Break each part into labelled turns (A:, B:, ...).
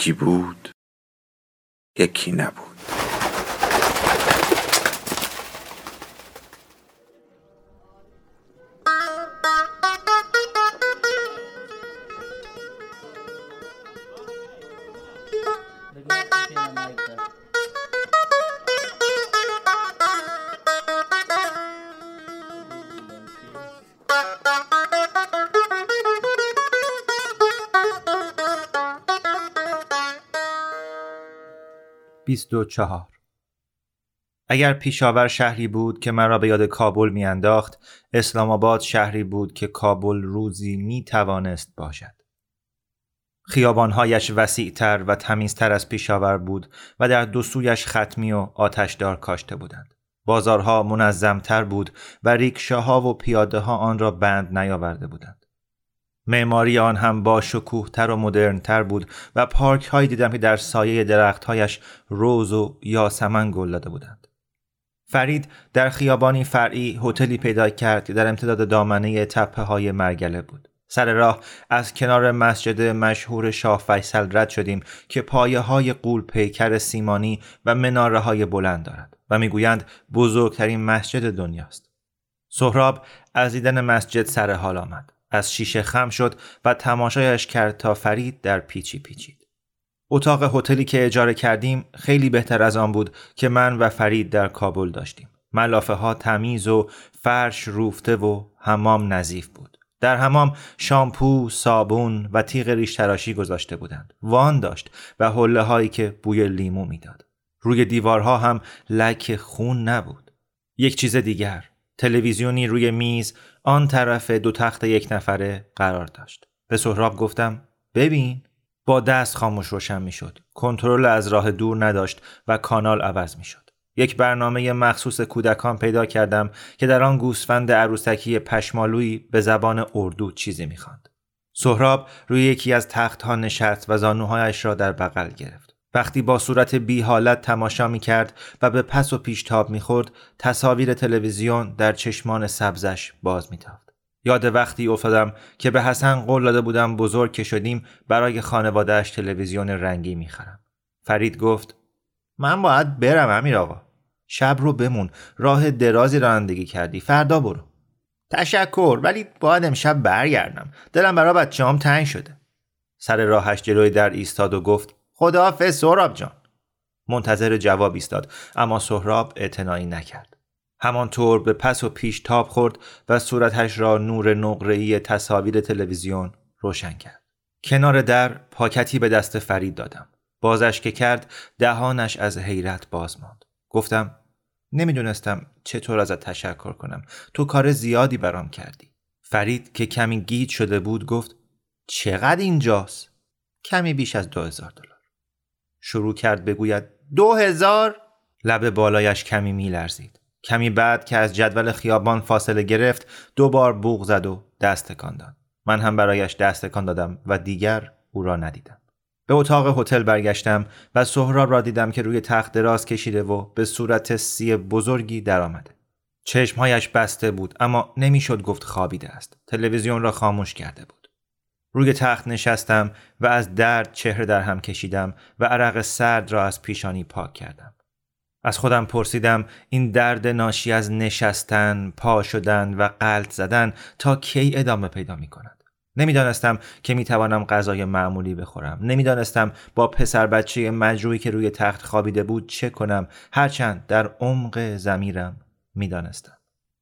A: یکی بود یکی نبود.
B: اگر پیشاور شهری بود که مرا به یاد کابل میانداخت اسلام آباد شهری بود که کابل روزی می توانست باشد. خیابانهایش وسیعتر و تمیزتر از پیشاور بود و در دو سویش ختمی و آتشدار کاشته بودند. بازارها منظمتر بود و ریکشاها و پیاده ها آن را بند نیاورده بودند. معماری آن هم با شکوهتر و مدرنتر بود و پارک هایی دیدم که در سایه درختهایش روز و یاسمن گل داده بودند. فرید در خیابانی فرعی هتلی پیدا کرد که در امتداد دامنه تپه های مرگله بود. سر راه از کنار مسجد مشهور شاه فیصل رد شدیم که پایه های قول پیکر سیمانی و مناره های بلند دارد و می‌گویند بزرگترین مسجد دنیاست. سهراب از دیدن مسجد سر حال آمد. از شیشه خم شد و تماشایش کرد تا فرید در پیچی پیچید. اتاق هتلی که اجاره کردیم خیلی بهتر از آن بود که من و فرید در کابل داشتیم. ملافه ها تمیز و فرش روفته و حمام نظیف بود. در حمام شامپو، صابون و تیغ ریش تراشی گذاشته بودند. وان داشت و حله هایی که بوی لیمو می‌داد. روی دیوارها هم لک خون نبود. یک چیز دیگر تلویزیونی روی میز آن طرف دو تخت یک نفره قرار داشت. به سهراب گفتم ببین با دست خاموش روشن می شد. کنترل از راه دور نداشت و کانال عوض می شد. یک برنامه مخصوص کودکان پیدا کردم که در آن گوسفند عروسکی پشمالویی به زبان اردو چیزی می‌خواند. سهراب روی یکی از تختها نشست و زانوهایش را در بغل گرفت. وقتی با صورت بی حالت تماشا می کرد و به پس و پیش تاب می خورد تصاویر تلویزیون در چشمان سبزش باز می تافت. یاد وقتی افتادم که به حسن قول داده بودم بزرگ که شدیم برای خانوادهش تلویزیون رنگی می خرم. فرید گفت من باید برم امیر آقا. شب رو بمون راه درازی رانندگی کردی فردا برو. تشکر ولی باید امشب برگردم دلم برای بچه‌ام تنگ شده. سر راهش جلوی در ایستاد و گفت خداحافظ سهراب جان. منتظر جواب ایستاد اما سهراب اعتنایی نکرد. همانطور به پس و پیش تاب خورد و صورتش را نور نقره‌ای تصاویر تلویزیون روشن کرد. کنار در پاکتی به دست فرید دادم. بازش که کرد دهانش از حیرت باز ماند. گفتم نمی‌دونستم چطور ازت تشکر کنم. تو کار زیادی برام کردی. فرید که کمی گیج شده بود گفت چقدر اینجاست؟ کمی بیش از دو هزار دلار. شروع کرد بگوید دو هزار لب بالایش کمی میلرزید. کمی بعد که از جدول خیابان فاصله گرفت دو بار بوغ زد و دست تکان داد. من هم برایش دست تکان دادم و دیگر او را ندیدم. به اتاق هتل برگشتم و سهراب را دیدم که روی تخت دراز کشیده و به صورت سی بزرگی درآمده. چشمهایش بسته بود اما نمی‌شد گفت خوابیده است. تلویزیون را خاموش کرده بود. روی تخت نشستم و از درد چهره در هم کشیدم و عرق سرد را از پیشانی پاک کردم. از خودم پرسیدم این درد ناشی از نشستن، پا شدن و قلط زدن تا کی ادامه پیدا می کند. نمی‌دانستم که می توانم غذای معمولی بخورم. نمی‌دانستم با پسر بچه مجروعی که روی تخت خوابیده بود چه کنم هرچند در عمق زمیرم می‌دانستم.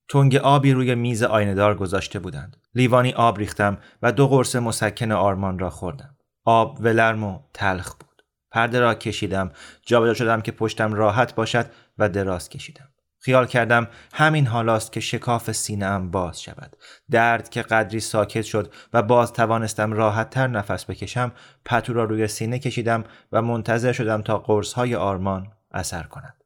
B: تنگ آبی روی میز آیندار گذاشته بودند. لیوانی آب ریختم و دو قرص مسکن آرمان را خوردم. آب ولرم و تلخ بود. پرده را کشیدم، جابجا شدم که پشتم راحت باشد و دراز کشیدم. خیال کردم همین حالاست که شکاف سینهام باز شود درد که قدری ساکت شد و باز توانستم راحت تر نفس بکشم پتو را روی سینه کشیدم و منتظر شدم تا قرص های آرمان اثر کند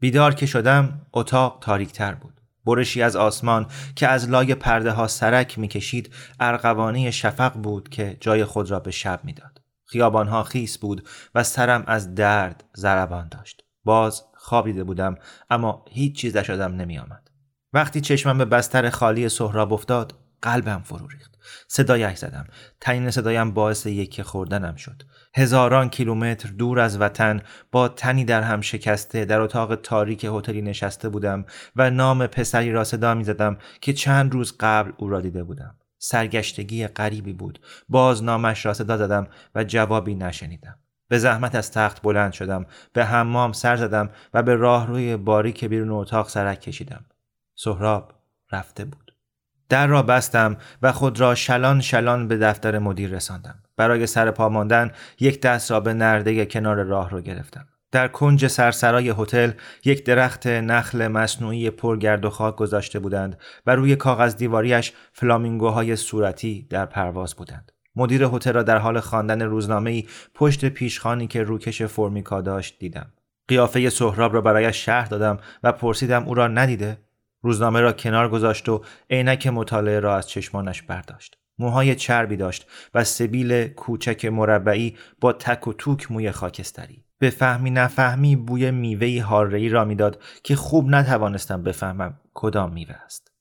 B: بیدار که شدم اتاق تاریک تر بود برشی از آسمان که از لای پرده ها سرک می‌کشید ارغوانی شفق بود که جای خود را به شب می‌داد. خیابان ها خیس بود و سرم از درد ضربان داشت. باز خوابیده بودم اما هیچ چیز شدم نمی آمد. وقتی چشمم به بستر خالی سهراب افتاد قلبم فرو ریخت صدایش زدم. تنین صدایم باعث یکی خوردنم شد. هزاران کیلومتر دور از وطن با تنی در هم شکسته در اتاق تاریک هتلی نشسته بودم و نام پسری را صدا می زدم که چند روز قبل او را دیده بودم. سرگشتگی غریبی بود. باز نامش را صدا زدم و جوابی نشنیدم. به زحمت از تخت بلند شدم به حمام سر زدم و به راه روی باریک بیرون اتاق سرک کشیدم. سهراب رفته بود. در را بستم و خود را شلان شلان به دفتر مدیر رساندم برای سر پا ماندن یک دست را به نرده کنار راه رو گرفتم در کنج سرسرای هتل یک درخت نخل مصنوعی پرگرد و خاک گذاشته بودند و روی کاغذ دیواریش فلامینگوهای صورتی در پرواز بودند مدیر هتل را در حال خواندن روزنامه‌ای پشت پیشخانی که روکش فرمیکا داشت دیدم. قیافه سهراب را برایش شهر دادم و پرسیدم او را ندیده؟ روزنامه را کنار گذاشت و عینک مطالعه را از چشمانش برداشت. موهای چربی داشت و سبیل کوچک مربعی با تک و توک موی خاکستری. به فهمی نفهمی بوی میوهی هارهی را می‌داد که خوب نتوانستم بفهمم کدام میوه است.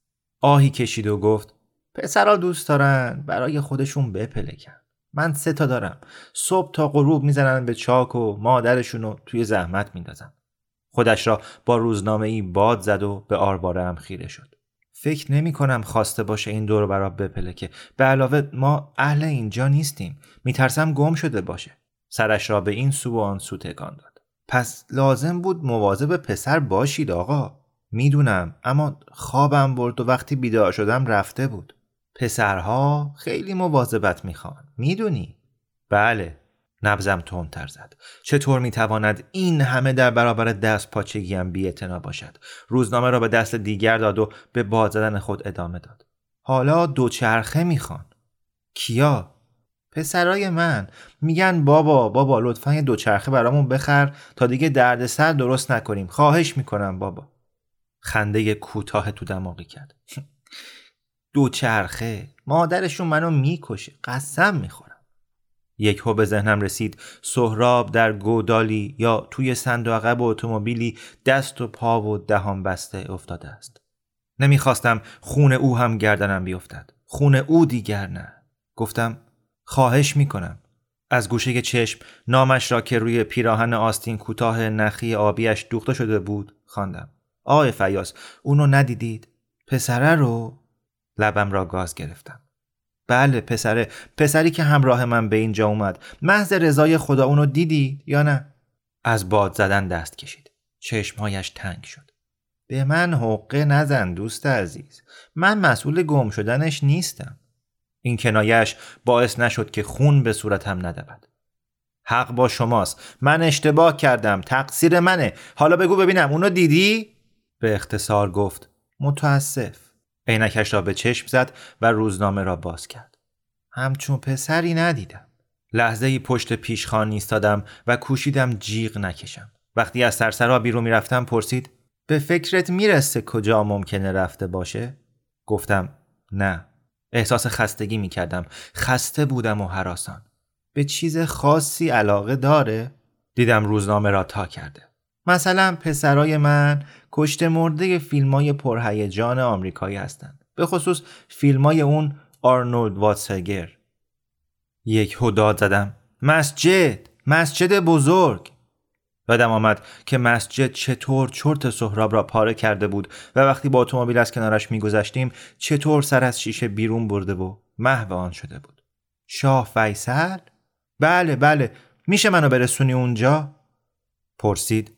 B: آهی کشید و گفت پسرا دوست دارن برای خودشون بپلکن من سه تا دارم صبح تا غروب می‌زنن به چاک و مادرشون رو توی زحمت میندازن خودش را با روزنامه ای باد زد و به آرباره هم خیره شد. فکر نمی کنم خواسته باشه این دور برا بپلکه به علاوه ما اهل اینجا نیستیم. میترسم گم شده باشه. سرش را به این سو و آن سو تکان داد. پس لازم بود مواظب پسر باشید آقا. می‌دونم اما خوابم برد و وقتی بیدار شدم رفته بود. پسرها خیلی مواظبت می‌خوان. می‌دونی؟ بله. نبزم تندتر زد. چطور می‌تواند این همه در برابر دست پاچگیم بی باشد؟ روزنامه را به دست دیگر داد و به باد زدن خود ادامه داد. حالا دوچرخه می‌خوان. کیا؟ پسرای من. میگن بابا بابا لطفا یه دوچرخه برامون بخر تا دیگه دردسر درست نکنیم. خواهش می‌کنم بابا. خنده کوتاه تو دماغی کرد. دوچرخه. مادرشون منو می‌کشه. قسم می‌خورم. یک به ذهنم رسید. سهراب در گودالی یا توی صندوق عقب اتومبیلی دست و پا و دهان بسته افتاده است. نمی‌خواستم خون او هم گردنم بیفتد. خون او دیگر نه. گفتم خواهش می‌کنم. از گوشه چشم نامش را که روی پیراهن آستین کوتاه نخی آبیش دوخته شده بود خواندم. آقای فیاس اونو ندیدید؟ پسره رو؟ لبم را گاز گرفتم. بله پسره. پسری که همراه من به اینجا اومد. محض رضای خدا اونو دیدی یا نه؟ از باد زدن دست کشید. چشمهایش تنگ شد. به من حقه نزن دوست عزیز. من مسئول گم شدنش نیستم. این کنایش باعث نشد که خون به صورتم ندود. حق با شماست. من اشتباه کردم. تقصیر منه. حالا بگو ببینم. اونو دیدی؟ به اختصار گفت متاسف. عینکش را به چشم زد و روزنامه را باز کرد. همچون پسری ندیدم. لحظه ای پشت پیشخان ایستادم و کوشیدم جیغ نکشم. وقتی از سرسرا بیرون می‌رفتم پرسید به فکرت می‌رسه کجا ممکنه رفته باشه؟ گفتم نه. احساس خستگی می‌کردم. خسته بودم و حراسان. به چیز خاصی علاقه داره؟ دیدم روزنامه را تا کرده. مثلا پسرای من کشته مرده فیلم های پرهیجان آمریکایی هستند. به خصوص فیلم های اون آرنولد واتسگر یک هداد زدم. مسجد! مسجد بزرگ! یادم آمد که مسجد چطور چرت سهراب را پاره کرده بود و وقتی با اتومبیل از کنارش میگذشتیم چطور سر از شیشه بیرون برده و محو آن شده بود. شاه فیصل؟ بله بله. میشه منو برسونی اونجا؟ پرسید.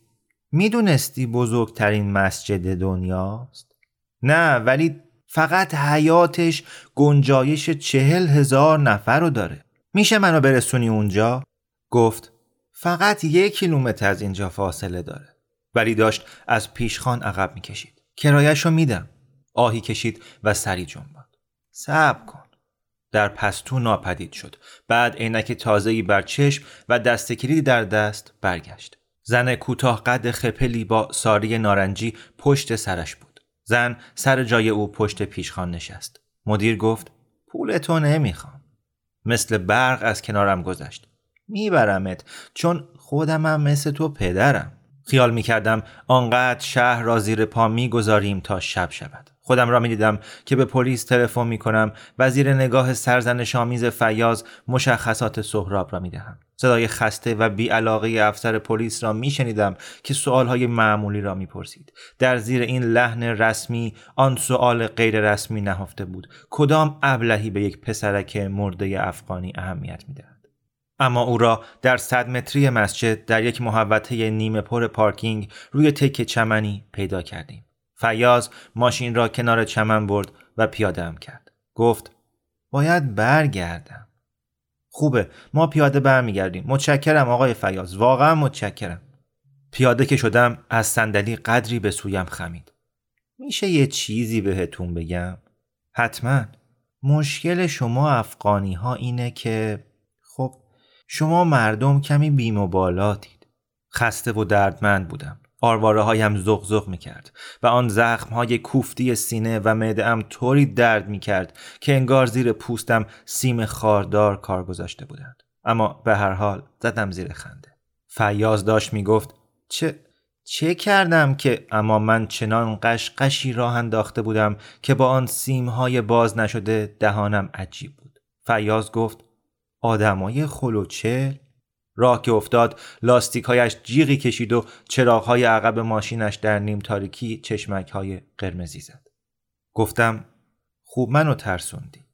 B: می‌دونستی بزرگترین مسجد دنیاست؟ نه ولی فقط حیاتش گنجایش چهل هزار نفر رو داره. میشه منو برسونی اونجا؟ گفت فقط یک کیلومتر از اینجا فاصله داره. ولی داشت از پیشخان عقب می‌کشید. کرایش رو میدم. آهی کشید و سری جنباند. صبر کن. در پستو ناپدید شد. بعد عینک تازه‌ای بر چشم و دست کلیدی در دست برگشت. زن کوتاه قد خپلی با ساری نارنجی پشت سرش بود. زن سر جای او پشت پیشخان نشست. مدیر گفت پول تو نمی‌خوام. مثل برق از کنارم گذشت. میبرمت چون خودمم مثل تو پدرم. خیال می‌کردم آنقدر شهر را زیر پا می‌گذاریم تا شب شود. خودم را می‌دیدم که به پلیس تلفن می‌کنم و زیر نگاه سرزنش آمیز فیاض مشخصات سهراب را می‌دهم. صدای خسته و بیعلاقه افسر پلیس را میشنیدم که سوالهای معمولی را می‌پرسید. در زیر این لحن رسمی آن سوال غیر رسمی نهفته بود. کدام ابلهی به یک پسرک مرده افغانی اهمیت می‌دهد؟ اما او را در صد متری مسجد در یک محوطه نیمه پر پارکینگ روی تک چمنی پیدا کردیم. فیاض ماشین را کنار چمن برد و پیاده کرد. گفت باید برگردم. خوبه ما پیاده برمیگردیم. متشکرم آقای فیاض واقعا متشکرم. پیاده که شدم از صندلی قدری به سویم خمید. میشه یه چیزی بهتون بگم؟ حتما. مشکل شما افغانی ها اینه که خب شما مردم کمی بیمبالاتید خسته و دردمند بودم. آرواره هایم زغ زغ می کرد و آن زخم های کوفتی سینه و معده طوری درد می کرد که انگار زیر پوستم سیم خاردار کار گذاشته بودند. اما به هر حال زدم زیر خنده. فیاض داشت می گفت چه چه کردم که؟ اما من چنان قشقشی راه انداخته بودم که با آن سیم های باز نشده دهانم عجیب بود. فیاض گفت آدمای خلوچه راه که افتاد لاستیکهایش جیغی کشید و چراغهای عقب ماشینش در نیم تاریکی چشمک های قرمزی زد. گفتم خوب منو ترسوندی.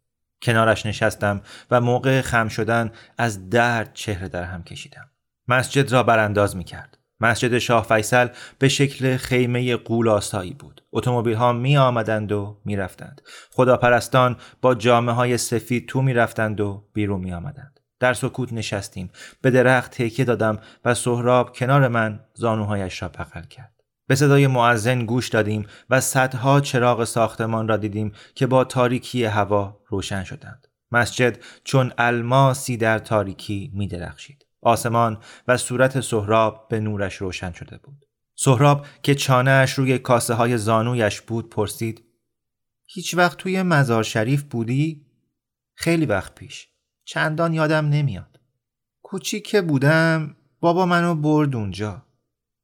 B: کنارش نشستم و موقع خم شدن از درد چهره در هم کشیدم. مسجد را برانداز می کرد. مسجد شاه فیصل به شکل خیمه قولاسایی بود. اتومبیل ها می آمدند و می رفتند. خداپرستان با جامعه های سفید تو می رفتند و بیرون می آمدند. در سکوت نشستیم. به درخت تکیه دادم و سهراب کنار من زانوهایش را بغل کرد. به صدای معزن گوش دادیم و صدها چراغ ساختمان را دیدیم که با تاریکی هوا روشن شدند. مسجد چون الماسی در تاریکی می درخشید. آسمان و صورت سهراب به نورش روشن شده بود. سهراب که چانهش روی کاسه های زانویش بود پرسید هیچ وقت توی مزار شریف بودی؟ خیلی وقت پیش. چندان یادم نمیاد. کوچیک بودم بابا منو برد اونجا.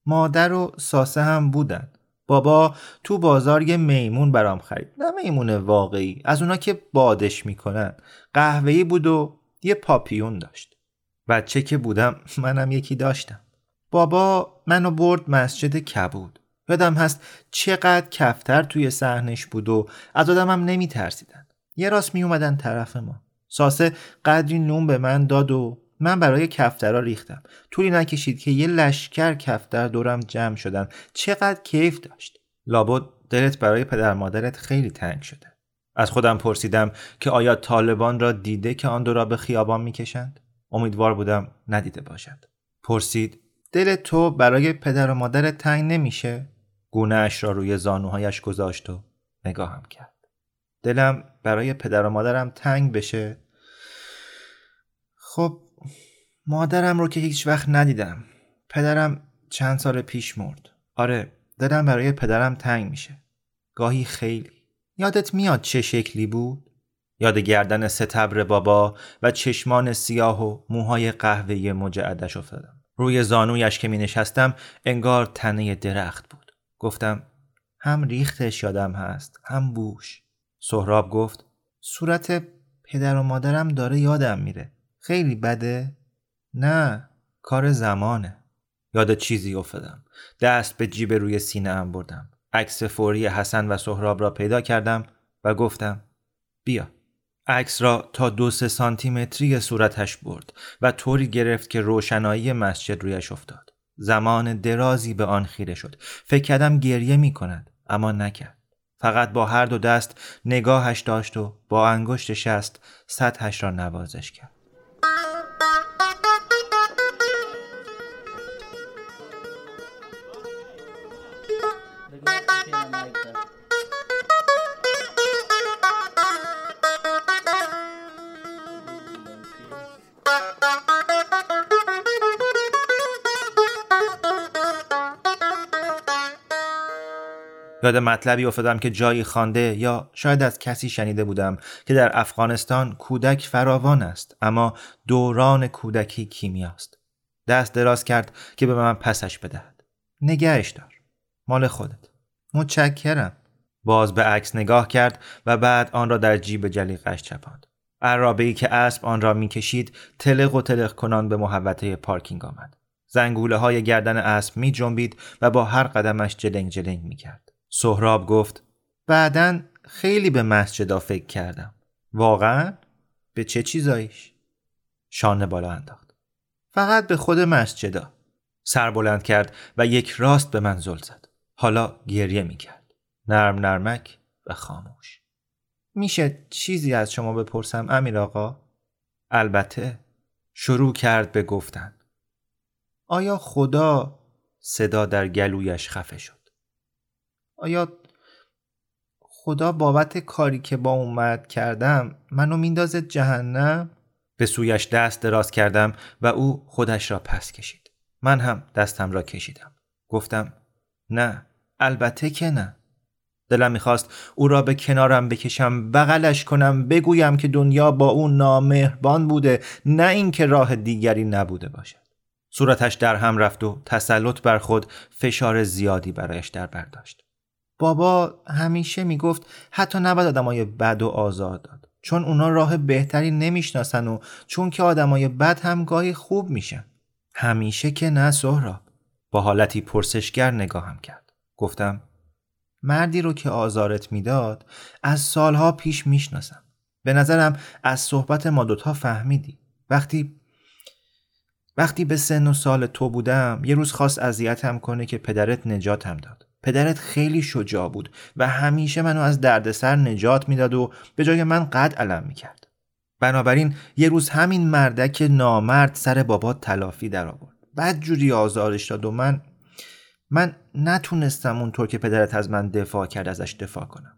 B: مادر و ساسه هم بودن. بابا تو بازار یه میمون برام خرید. نه میمون واقعی از اونا که بادش می‌کنن. قهوه‌ای بود و یه پاپیون داشت. بچه که بودم منم یکی داشتم. بابا منو برد مسجد کبود. یادم هست چقدر کفتر توی صحنش بود و از آدمم نمی ترسیدن. یه راست می اومدن طرف ما. ساسه قدری نون به من داد و من برای کفترا ریختم. طولی نکشید که یه لشکر کفتر دورم جمع شدن. چقدر کیف داشت. لابد دلت برای پدر مادرت خیلی تنگ شده. از خودم پرسیدم که آیا طالبان را دیده که آن دو را به خیابان می‌کشند؟ امیدوار بودم ندیده باشد. پرسید دل تو برای پدر و مادرت تنگ نمیشه؟ گونه اش را روی زانوهایش گذاشت و نگاهم کرد. دلم برای پدر و مادرم تنگ بشه؟ خب مادرم رو که هیچ وقت ندیدم. پدرم چند سال پیش مرد. آره دلم برای پدرم تنگ میشه. گاهی خیلی. یادت میاد چه شکلی بود؟ یاد گردن ستبر بابا و چشمان سیاه و موهای قهوه‌ای مجعدش افتادم. روی زانویش که می نشستم انگار تنه درخت بود. گفتم هم ریختش یادم هست هم بوش. سهراب گفت صورت پدر و مادرم داره یادم میره. خیلی بده؟ نه کار زمانه. یاد چیزی افتادم. دست به جیب روی سینه ام بردم. عکس فوری حسن و سهراب را پیدا کردم و گفتم بیا. عکس را تا دو سه سانتی متری صورتش برد و طوری گرفت که روشنایی مسجد رویش افتاد. زمان درازی به آن خیره شد. فکر کردم گریه می کند اما نکرد. فقط با هر دو دست نگاهش داشت و با انگشت شست سطحش را نوازش کرد. یاد مطلبی افتادم که جایی خوانده یا شاید از کسی شنیده بودم که در افغانستان کودک فراوان است اما دوران کودکی کیمیاست. دست دراز کرد که به من پسش بدهد. نگهش دار. مال خودت. متشکرم. باز به عکس نگاه کرد و بعد آن را در جیب جلیقش چپاند. عرابه ای که اسب آن را می‌کشید تلق و تلق کنان به محوطه پارکینگ آمد. زنگوله های گردن اسب می جنبید و با هر قدمش جلنگ جلنگ می کرد. سهراب گفت بعدا خیلی به مسجدا فکر کردم. واقعا؟ به چه چیزاییش؟ شانه بالا انداخت. فقط به خود مسجدا سر بلند کرد و یک راست به من زل زد. حالا گریه می کرد. نرم نرمک و خاموش. میشه چیزی از شما بپرسم امیر آقا؟ البته شروع کرد به گفتن. آیا خدا صدا در گلویش خفه شد؟ آیا خدا بابت کاری که با اون مرد کردم منو میندازه جهنم؟ به سویش دست دراز کردم و او خودش را پس کشید. من هم دستم را کشیدم. گفتم نه البته که نه. دلم می‌خواست او را به کنارم بکشم بغلش کنم بگویم که دنیا با او نامهربان بوده نه اینکه راه دیگری نبوده باشد. صورتش در هم رفت و تسلط بر خود فشار زیادی برایش در برداشت. بابا همیشه می‌گفت حتی نباید آدمای بد و آزار داد. چون اونا راه بهتری نمی‌شناسن و چون که آدمای بد هم گاهی خوب میشن. همیشه که نه سهراب. با حالتی پرسشگر نگاهم کرد. گفتم مردی رو که آزارت می‌داد از سالها پیش می‌شناسم. به نظرم از صحبت ما دوتا فهمیدی. وقتی وقتی به سن و سال تو بودم یه روز خواست اذیتم کنه که پدرت نجاتم داد. پدرت خیلی شجاع بود و همیشه منو از دردسر نجات می‌داد و به جای من قد علم می‌کرد. بنابراین یه روز همین مردک نامرد سر بابا تلافی در آورد. بعد جوری آزارش داد و من من نتونستم اونطور که پدرت از من دفاع کرد ازش دفاع کنم.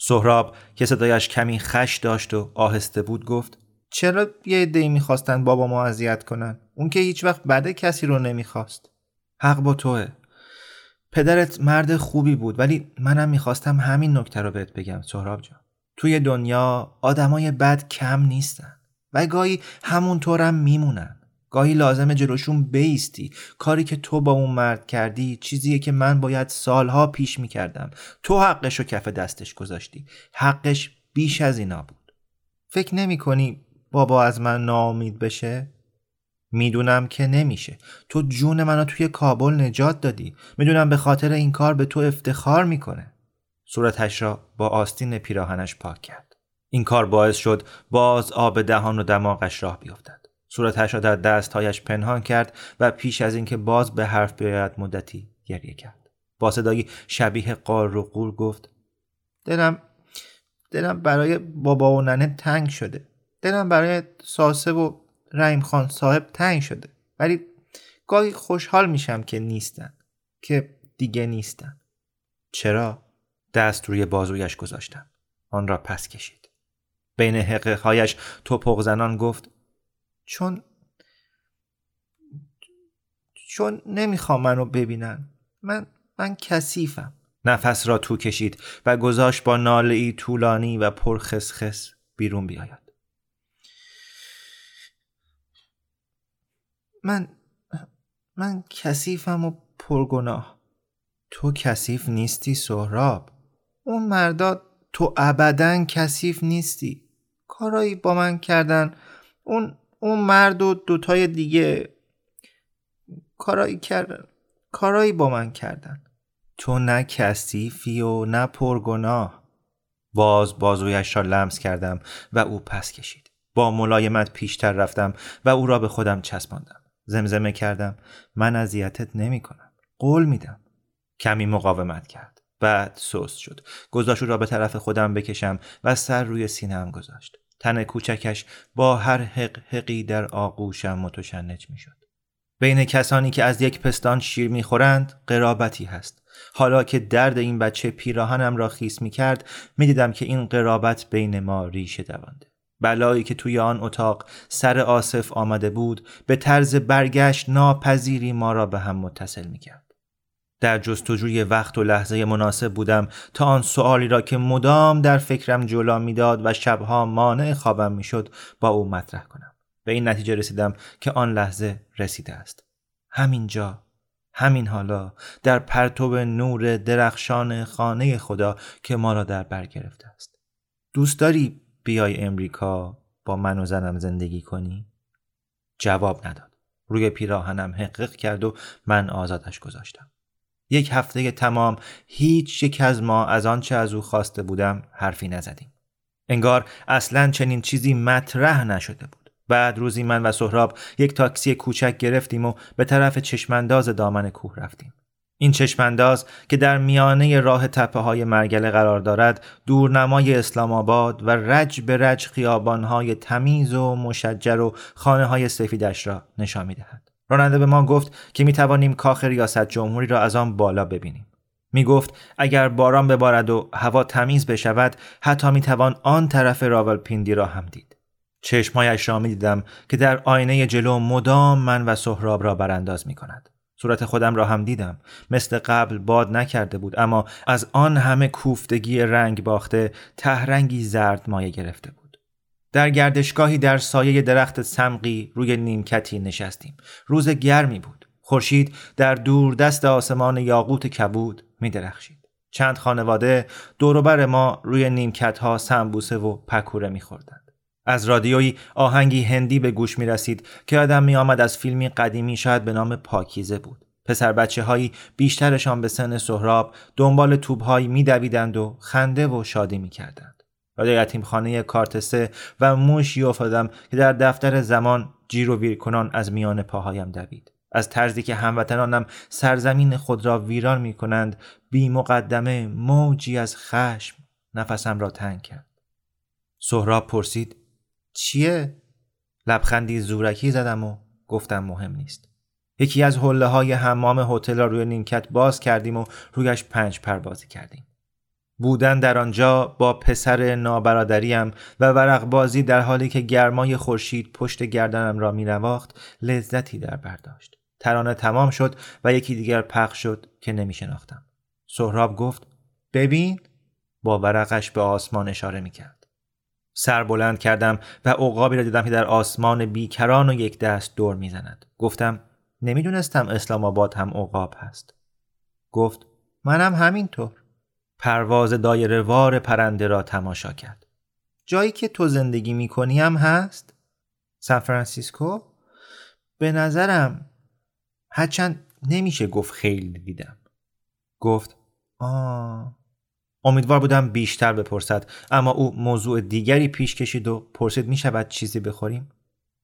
B: سهراب که صدایش کمی خش داشت و آهسته بود گفت چرا یه عده‌ای می‌خواستن بابا ما اذیت کنن؟ اون که هیچ وقت بعد کسی رو نمی‌خواست. حق با توه. پدرت مرد خوبی بود ولی منم می‌خواستم همین نکته رو بهت بگم سهراب جان. توی دنیا آدمای بد کم نیستن و گاهی همونطورم میمونن. گاهی لازم جلوشون بیستی. کاری که تو با اون مرد کردی چیزیه که من باید سالها پیش می‌کردم. تو حقش رو کف دستش گذاشتی. حقش بیش از اینا بود. فکر نمی کنی بابا از من ناامید بشه؟ می‌دونم که نمیشه. تو جون منو توی کابل نجات دادی. می‌دونم به خاطر این کار به تو افتخار می‌کنه. صورتش را با آستین پیراهنش پاک کرد. این کار باعث شد باز آب دهان و دماغش راه بیفتد. صورتش را در دستهایش پنهان کرد و پیش از اینکه باز به حرف بیاید مدتی گریه کرد. با صدایی شبیه قار و قول گفت دلم دلم برای بابا و ننه تنگ شده. دلم برای ساسه و رحیم خان صاحب تنگ شده. ولی گاهی خوشحال میشم که نیستن که دیگه نیستن. چرا؟ دست روی بازویش گذاشتم. آن را پس کشید. بین حقه هایش توپق زنان گفت چون چون نمی‌خوام منو ببینن. من من کثیفم. نفس را تو کشید و گذاشت با ناله ای طولانی و پرخسخس بیرون بیاید. من من کثیفم و پرگناه. تو کثیف نیستی سهراب. اون مردا تو ابدا کثیف نیستی. کارایی با من کردن. اون اون مرد و دوتای دیگه کارایی کردن. کارایی با من کردن. تو نه کثیفی و نه پرگناه. باز بازویش را لمس کردم و او پس کشید. با ملایمت پیشتر رفتم و او را به خودم چسباندم. زمزمه کردم. من اذیتت نمی کنم. قول میدم. کمی مقاومت کرد. بعد سست شد. گذاشت را به طرف خودم بکشم و سر روی سینم گذاشت. تن کوچکش با هر حق حقی در آغوشم متشنج می شد. بین کسانی که از یک پستان شیر می‌خورند قرابتی هست. حالا که درد این بچه پیراهنم را خیس می کرد که این قرابت بین ما ریشه دوانده. بلایی که توی آن اتاق سر آصف آمده بود به طرز برگشت ناپذیری ما را به هم متصل می کرد. در جستجوی وقت و لحظه مناسب بودم تا آن سوالی را که مدام در فکرم جلو می‌داد و شبها مانع خوابم می‌شد با او مطرح کنم. به این نتیجه رسیدم که آن لحظه رسیده است. همینجا همین حالا در پرتو نور درخشان خانه خدا که ما را در بر گرفته است دوست داری بیای امریکا با من و زنم زندگی کنی؟ جواب نداد روی پیراهنم حقق کرد و من آزادش گذاشتم یک هفته تمام هیچ یک از ما از آنچه از او خواسته بودم حرفی نزدیم انگار اصلا چنین چیزی مطرح نشده بود بعد روزی من و سهراب یک تاکسی کوچک گرفتیم و به طرف چشمانداز دامن کوه رفتیم. این چشمانداز که در میانه راه تپه های مرگله قرار دارد دورنمای اسلام آباد و رج به رج خیابانهای تمیز و مشجر و خانه های سفیدش را نشان می دهد. راننده به ما گفت که می توانیم کاخ ریاست جمهوری را از آن بالا ببینیم. می گفت اگر باران ببارد و هوا تمیز بشود حتی می توان آن طرف راولپیندی را هم دید. چشمهایش را می دیدم که در آینه جلو مدام من و سهراب را برانداز می کند. صورت خودم را هم دیدم مثل قبل باد نکرده بود اما از آن همه کوفتگی رنگ باخته تهرنگی زرد مایه گرفته بود در گردشگاهی در سایه درخت سمقی روی نیمکتی نشستیم روز گرمی بود خورشید در دور دست آسمان یاقوت کبود می درخشید. چند خانواده دوروبر ما روی نیمکت ها سمبوسه و پکوره می خوردن. از رادیویی آهنگی هندی به گوش می رسید که آدم می آمد از فیلمی قدیمی شاید به نام پاکیزه بود. پسر بچه هایی بیشترشان به سن سهراب دنبال توب هایی می دویدند و خنده و شادی می کردند. رادیو یتیم خانه کارتسه و موشی افتادم که در دفتر زمان جیر و ویر کنان از میان پاهایم دوید. از طرزی که هموطنانم سرزمین خود را ویران می کنند بی مقدمه موجی از خشم نفسم را تنگ کرد. سهراب پرسید چیه؟ لبخندی زورکی زدم و گفتم مهم نیست. یکی از حله های حمام هتل را روی نیمکت باز کردیم و رویش پنج پربازی کردیم. بودن در آنجا با پسر نابرادریم و ورق بازی در حالی که گرمای خورشید پشت گردنم را می نواخت لذتی در برداشت. ترانه تمام شد و یکی دیگر پخش شد که نمی شناختم. سهراب گفت ببین با ورقش به آسمان اشاره می کرد. سر بلند کردم و عقابی را دیدم که در آسمان بیکران و یک دست دور می‌زند. گفتم نمی‌دونستم اسلام آباد هم عقاب هست. گفت منم همینطور. پرواز دایره وار پرنده را تماشا کرد. جایی که تو زندگی می‌کنی هم هست؟ سان فرانسیسکو؟ به نظرم هرچند نمیشه گفت خیلی دیدم. گفت آه. امیدوار بودم بیشتر بپرسد. اما او موضوع دیگری پیش کشید و پرسید می شود چیزی بخوریم؟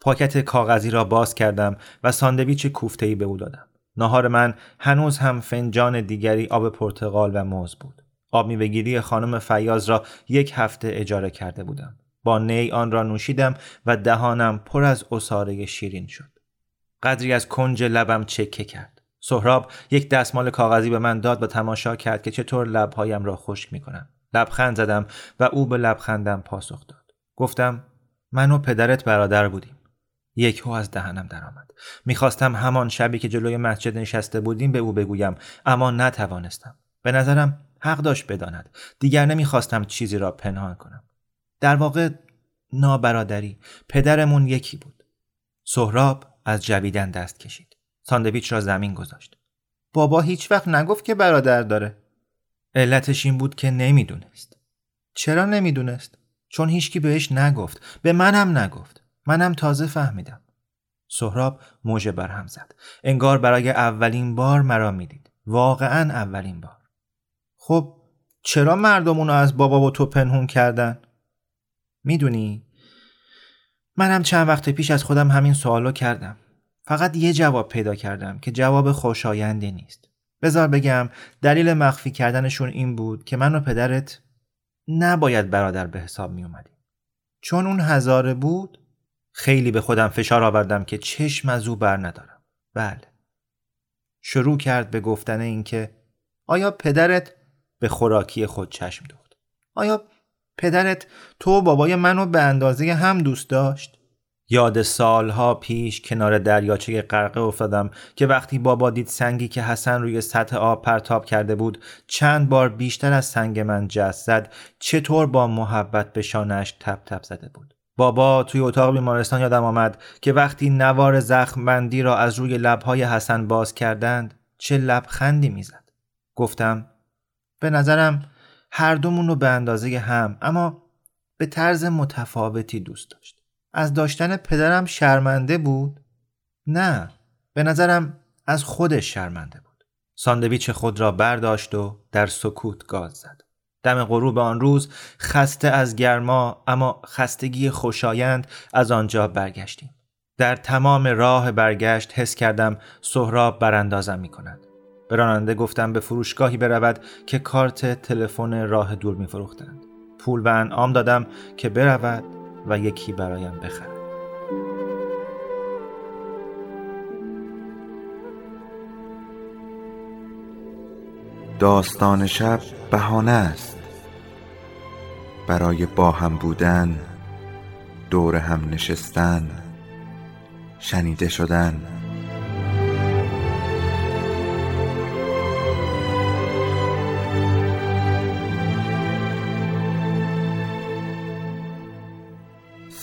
B: پاکت کاغذی را باز کردم و ساندویچ کوفته‌ای به او دادم. ناهار من هنوز هم فنجان دیگری آب پرتغال و موز بود. آب میوهگیری خانم فیاض را یک هفته اجاره کرده بودم. با نی آن را نوشیدم و دهانم پر از اساره شیرین شد. قدری از کنج لبم چکه کرد. سهراب یک دستمال کاغذی به من داد و تماشا کرد که چطور لبهایم را خشک می کنم. لبخند زدم و او به لبخندم پاسخ داد. گفتم من و پدرت برادر بودیم. یک از دهنم درآمد. می‌خواستم همان شبی که جلوی مسجد نشسته بودیم به او بگویم اما نتوانستم. به نظرم حق داشت بداند. دیگر نمی‌خواستم چیزی را پنهان کنم. در واقع نابرادری پدرمون یکی بود. سهراب از جویدن دست کشید. ساندویچ را زمین گذاشت. بابا هیچ وقت نگفت که برادر داره. علتش این بود که نمی‌دونست. چرا نمی‌دونست؟ چون هیچکی بهش نگفت. به منم نگفت. منم تازه فهمیدم. سهراب موجه برهم زد. انگار برای اولین بار مرا می‌دید. واقعا اولین بار. خب چرا مردم اونو از بابا و تو پنهون کردن؟ می‌دونی؟ منم چند وقت پیش از خودم همین سوالو کردم. فقط یه جواب پیدا کردم که جواب خوشایندی نیست. بذار بگم دلیل مخفی کردنشون این بود که من و پدرت نباید برادر به حساب می اومدیم. چون اون هزاره بود خیلی به خودم فشار آوردم که چشم از او بر ندارم. بله. شروع کرد به گفتن اینکه آیا پدرت به خوراکی خود چشم دوخت آیا پدرت تو بابای منو به اندازه هم دوست داشت یاد سالها پیش کنار دریاچه غرقه افتادم که وقتی بابا دید سنگی که حسن روی سطح آب پرتاب کرده بود چند بار بیشتر از سنگ من جست زد چطور با محبت به شانش تپ تپ زده بود. بابا توی اتاق بیمارستان یادم آمد که وقتی نوار زخم بندی را از روی لبهای حسن باز کردند چه لبخندی می‌زد. گفتم به نظرم هر دومون رو به اندازه هم اما به طرز متفاوتی دوست داشت. از داشتن پدرم شرمنده بود؟ نه به نظرم از خودش شرمنده بود ساندویچ خود را برداشت و در سکوت گاز زد دم غروب آن روز خسته از گرما اما خستگی خوشایند از آنجا برگشتیم در تمام راه برگشت حس کردم سهراب براندازم می کند به راننده گفتم به فروشگاهی برود که کارت تلفن راه دور می فروختند. پول به انعام دادم که برود و یکی برایم بخرد
A: داستان شب بهانه است. برای با هم بودن دور هم نشستن شنیده شدن.